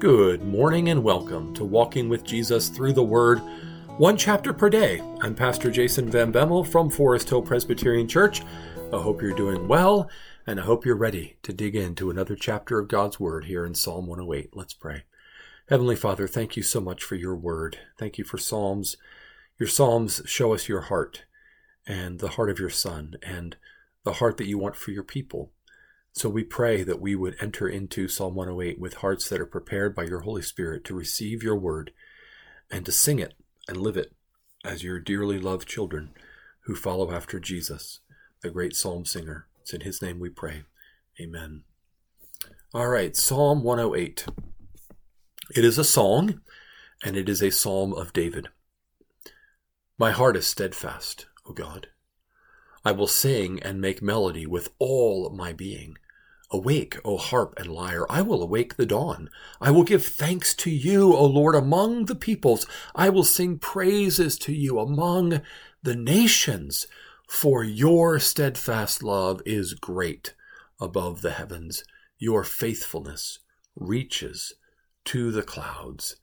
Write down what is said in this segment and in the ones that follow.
Good morning and welcome to Walking with Jesus Through the Word, one chapter per day. I'm Pastor Jason Van Bemmel from Forest Hill Presbyterian Church. I hope you're doing well, and I hope you're ready to dig into another chapter of God's Word here in Psalm 108. Let's pray. Heavenly Father, thank you so much for your Word. Thank you for Psalms. Your Psalms show us your heart and the heart of your Son and the heart that you want for your people. So we pray that we would enter into Psalm 108 with hearts that are prepared by your Holy Spirit to receive your word and to sing it and live it as your dearly loved children who follow after Jesus, the great psalm singer. It's in his name we pray. Amen. All right, Psalm 108. It is a song, and it is a psalm of David. My heart is steadfast, O God. I will sing and make melody with all my being. Awake, O harp and lyre, I will awake the dawn. I will give thanks to you, O Lord, among the peoples. I will sing praises to you among the nations, for your steadfast love is great above the heavens. Your faithfulness reaches to the clouds.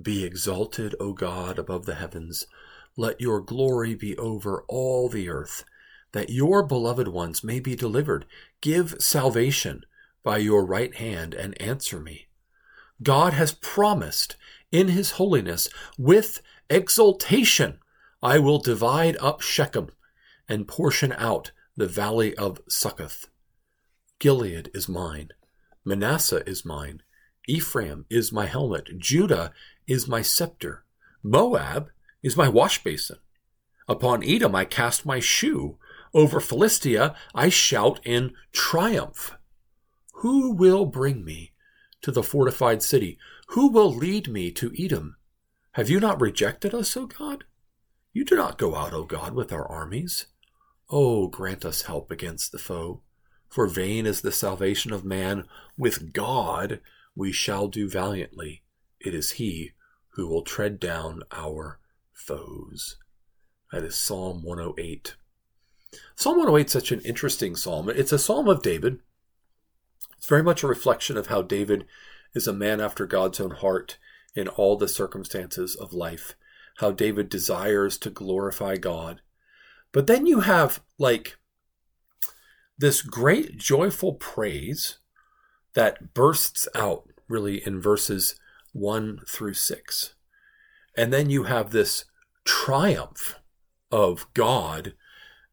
Be exalted, O God, above the heavens. Let your glory be over all the earth that your beloved ones may be delivered. Give salvation by your right hand and answer me. God has promised in his holiness with exultation, I will divide up Shechem and portion out the valley of Succoth. Gilead is mine. Manasseh is mine. Ephraim is my helmet. Judah is my scepter. Moab is my wash basin. Upon Edom I cast my shoe. Over Philistia I shout in triumph. Who will bring me to the fortified city? Who will lead me to Edom? Have you not rejected us, O God? You do not go out, O God, with our armies. O grant us help against the foe. For vain is the salvation of man. With God we shall do valiantly. It is He who will tread down our foes. That is Psalm 108. Psalm 108 is such an interesting psalm. It's a psalm of David. It's very much a reflection of how David is a man after God's own heart in all the circumstances of life, how David desires to glorify God. But then you have like this great joyful praise that bursts out really in verses 1 through 6. And then you have this triumph of God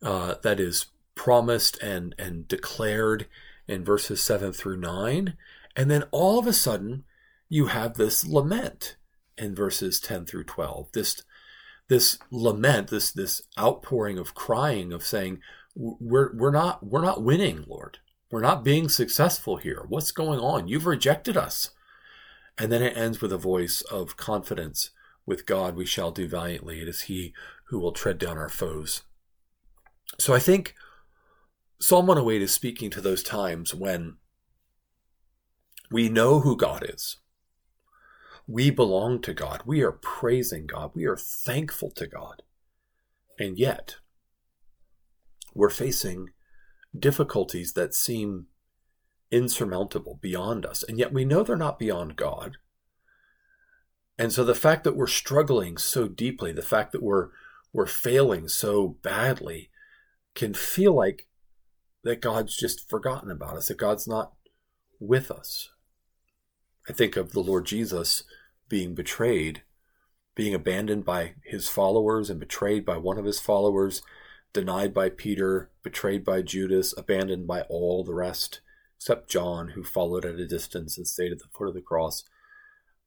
uh, that is promised and, and declared in verses 7 through 9. And then all of a sudden, you have this lament in verses 10 through 12. This, this lament, this, this outpouring of crying, of saying, we're, we're, not, we're not winning, Lord. We're not being successful here. What's going on? You've rejected us. And then it ends with a voice of confidence with God we shall do valiantly. It is He who will tread down our foes. So I think Psalm 108 is speaking to those times when we know who God is. We belong to God. We are praising God. We are thankful to God. And yet, we're facing difficulties that seem insurmountable, beyond us. And yet we know they're not beyond God. And so the fact that we're struggling so deeply, the fact that we're we're failing so badly, can feel like that God's just forgotten about us, that God's not with us. I think of the Lord Jesus being betrayed, being abandoned by his followers and betrayed by one of his followers, denied by Peter, betrayed by Judas, abandoned by all the rest, except John, who followed at a distance and stayed at the foot of the cross.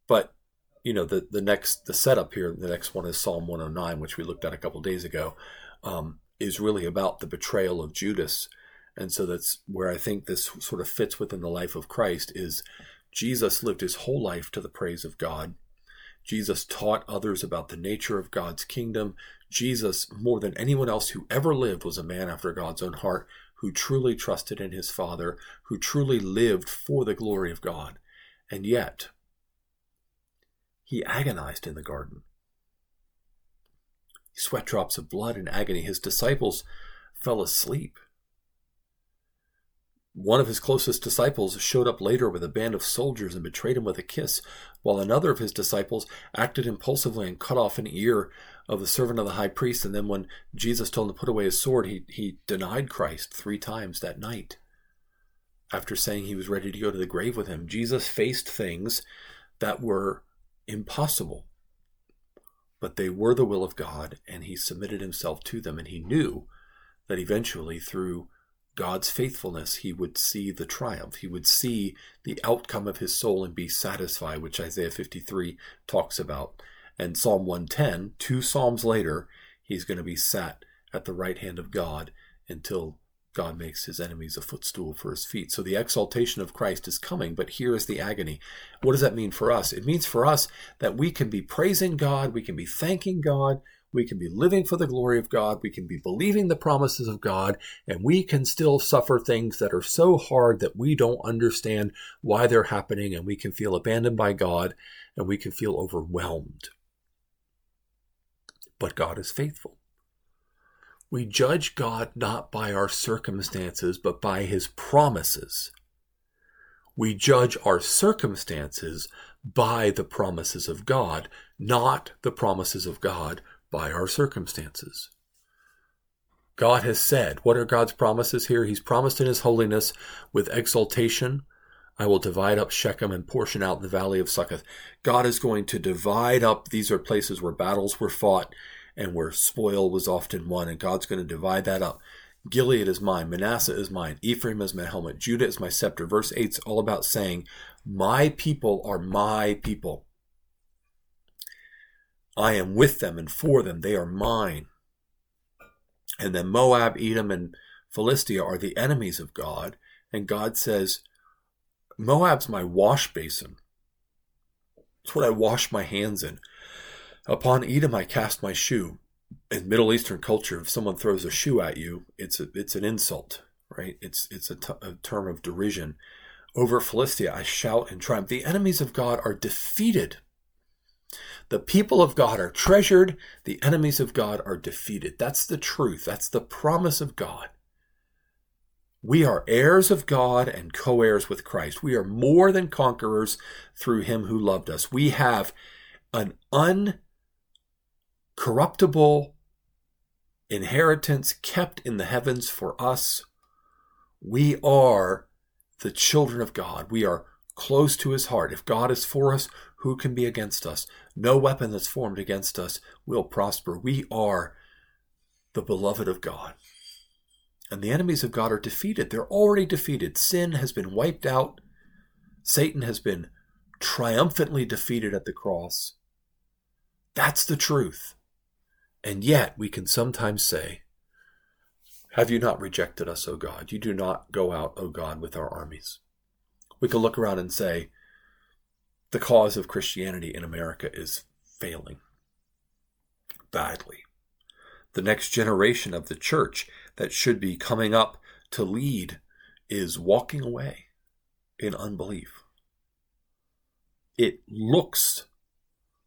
But you know the the next the setup here, the next one is Psalm 109, which we looked at a couple days ago. Um, is really about the betrayal of Judas. And so that's where I think this sort of fits within the life of Christ is Jesus lived his whole life to the praise of God. Jesus taught others about the nature of God's kingdom. Jesus, more than anyone else who ever lived, was a man after God's own heart who truly trusted in his Father, who truly lived for the glory of God. And yet, he agonized in the garden sweat drops of blood and agony. His disciples fell asleep. one of his closest disciples showed up later with a band of soldiers and betrayed him with a kiss, while another of his disciples acted impulsively and cut off an ear of the servant of the high priest. And then when Jesus told him to put away his sword, he, he denied Christ three times that night. After saying he was ready to go to the grave with him, Jesus faced things that were impossible. But they were the will of God, and he submitted himself to them, and he knew that eventually, through God's faithfulness, he would see the triumph. He would see the outcome of his soul and be satisfied, which Isaiah 53 talks about. And Psalm 110, two Psalms later, he's going to be sat at the right hand of God until God makes his enemies a footstool for his feet. So the exaltation of Christ is coming, but here is the agony. What does that mean for us? It means for us that we can be praising God, we can be thanking God, we can be living for the glory of God, we can be believing the promises of God, and we can still suffer things that are so hard that we don't understand why they're happening, and we can feel abandoned by God, and we can feel overwhelmed. But God is faithful. We judge God not by our circumstances, but by his promises. We judge our circumstances by the promises of God, not the promises of God by our circumstances. God has said, what are God's promises here? He's promised in his holiness with exaltation, I will divide up Shechem and portion out the valley of Succoth. God is going to divide up, these are places where battles were fought and where spoil was often won, and God's going to divide that up. Gilead is mine, Manasseh is mine, Ephraim is my helmet, Judah is my scepter. Verse 8 is all about saying, My people are my people. I am with them and for them, they are mine. And then Moab, Edom, and Philistia are the enemies of God, and God says, Moab's my wash basin. It's what I wash my hands in. Upon Edom I cast my shoe. In Middle Eastern culture, if someone throws a shoe at you, it's a, it's an insult, right? It's it's a, t- a term of derision. Over Philistia I shout in triumph. The enemies of God are defeated. The people of God are treasured. The enemies of God are defeated. That's the truth. That's the promise of God. We are heirs of God and co heirs with Christ. We are more than conquerors through him who loved us. We have an un corruptible inheritance kept in the heavens for us. We are the children of God. We are close to his heart. If God is for us, who can be against us? No weapon that's formed against us will prosper. We are the beloved of God. And the enemies of God are defeated. They're already defeated. Sin has been wiped out. Satan has been triumphantly defeated at the cross. That's the truth. And yet we can sometimes say, Have you not rejected us, O God? You do not go out, O God, with our armies. We can look around and say, The cause of Christianity in America is failing badly. The next generation of the church that should be coming up to lead is walking away in unbelief. It looks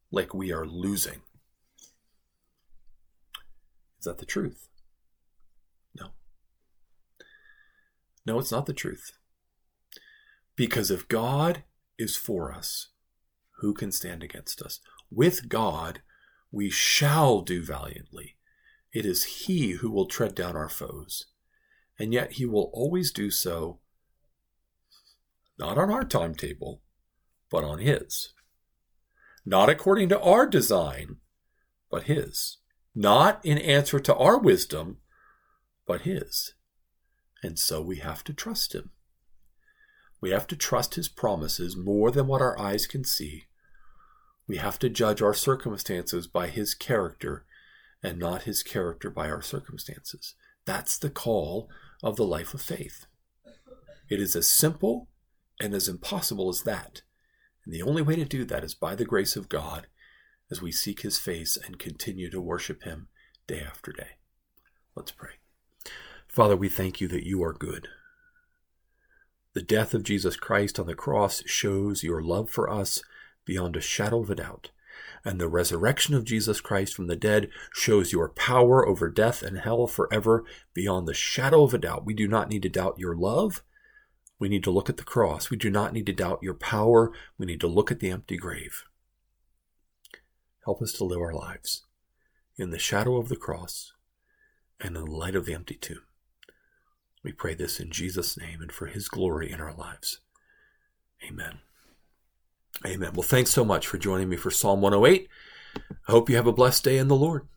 like we are losing. Is that the truth? No. No, it's not the truth. Because if God is for us, who can stand against us? With God, we shall do valiantly. It is He who will tread down our foes. And yet He will always do so not on our timetable, but on His. Not according to our design, but His not in answer to our wisdom, but His. And so we have to trust Him. We have to trust His promises more than what our eyes can see. We have to judge our circumstances by His character and not His character by our circumstances. That's the call of the life of faith. It is as simple and as impossible as that. And the only way to do that is by the grace of God as we seek his face and continue to worship him day after day. Let's pray. Father, we thank you that you are good. The death of Jesus Christ on the cross shows your love for us beyond a shadow of a doubt. And the resurrection of Jesus Christ from the dead shows your power over death and hell forever beyond the shadow of a doubt. We do not need to doubt your love, We need to look at the cross. We do not need to doubt your power. We need to look at the empty grave. Help us to live our lives in the shadow of the cross and in the light of the empty tomb. We pray this in Jesus' name and for his glory in our lives. Amen. Amen. Well, thanks so much for joining me for Psalm 108. I hope you have a blessed day in the Lord.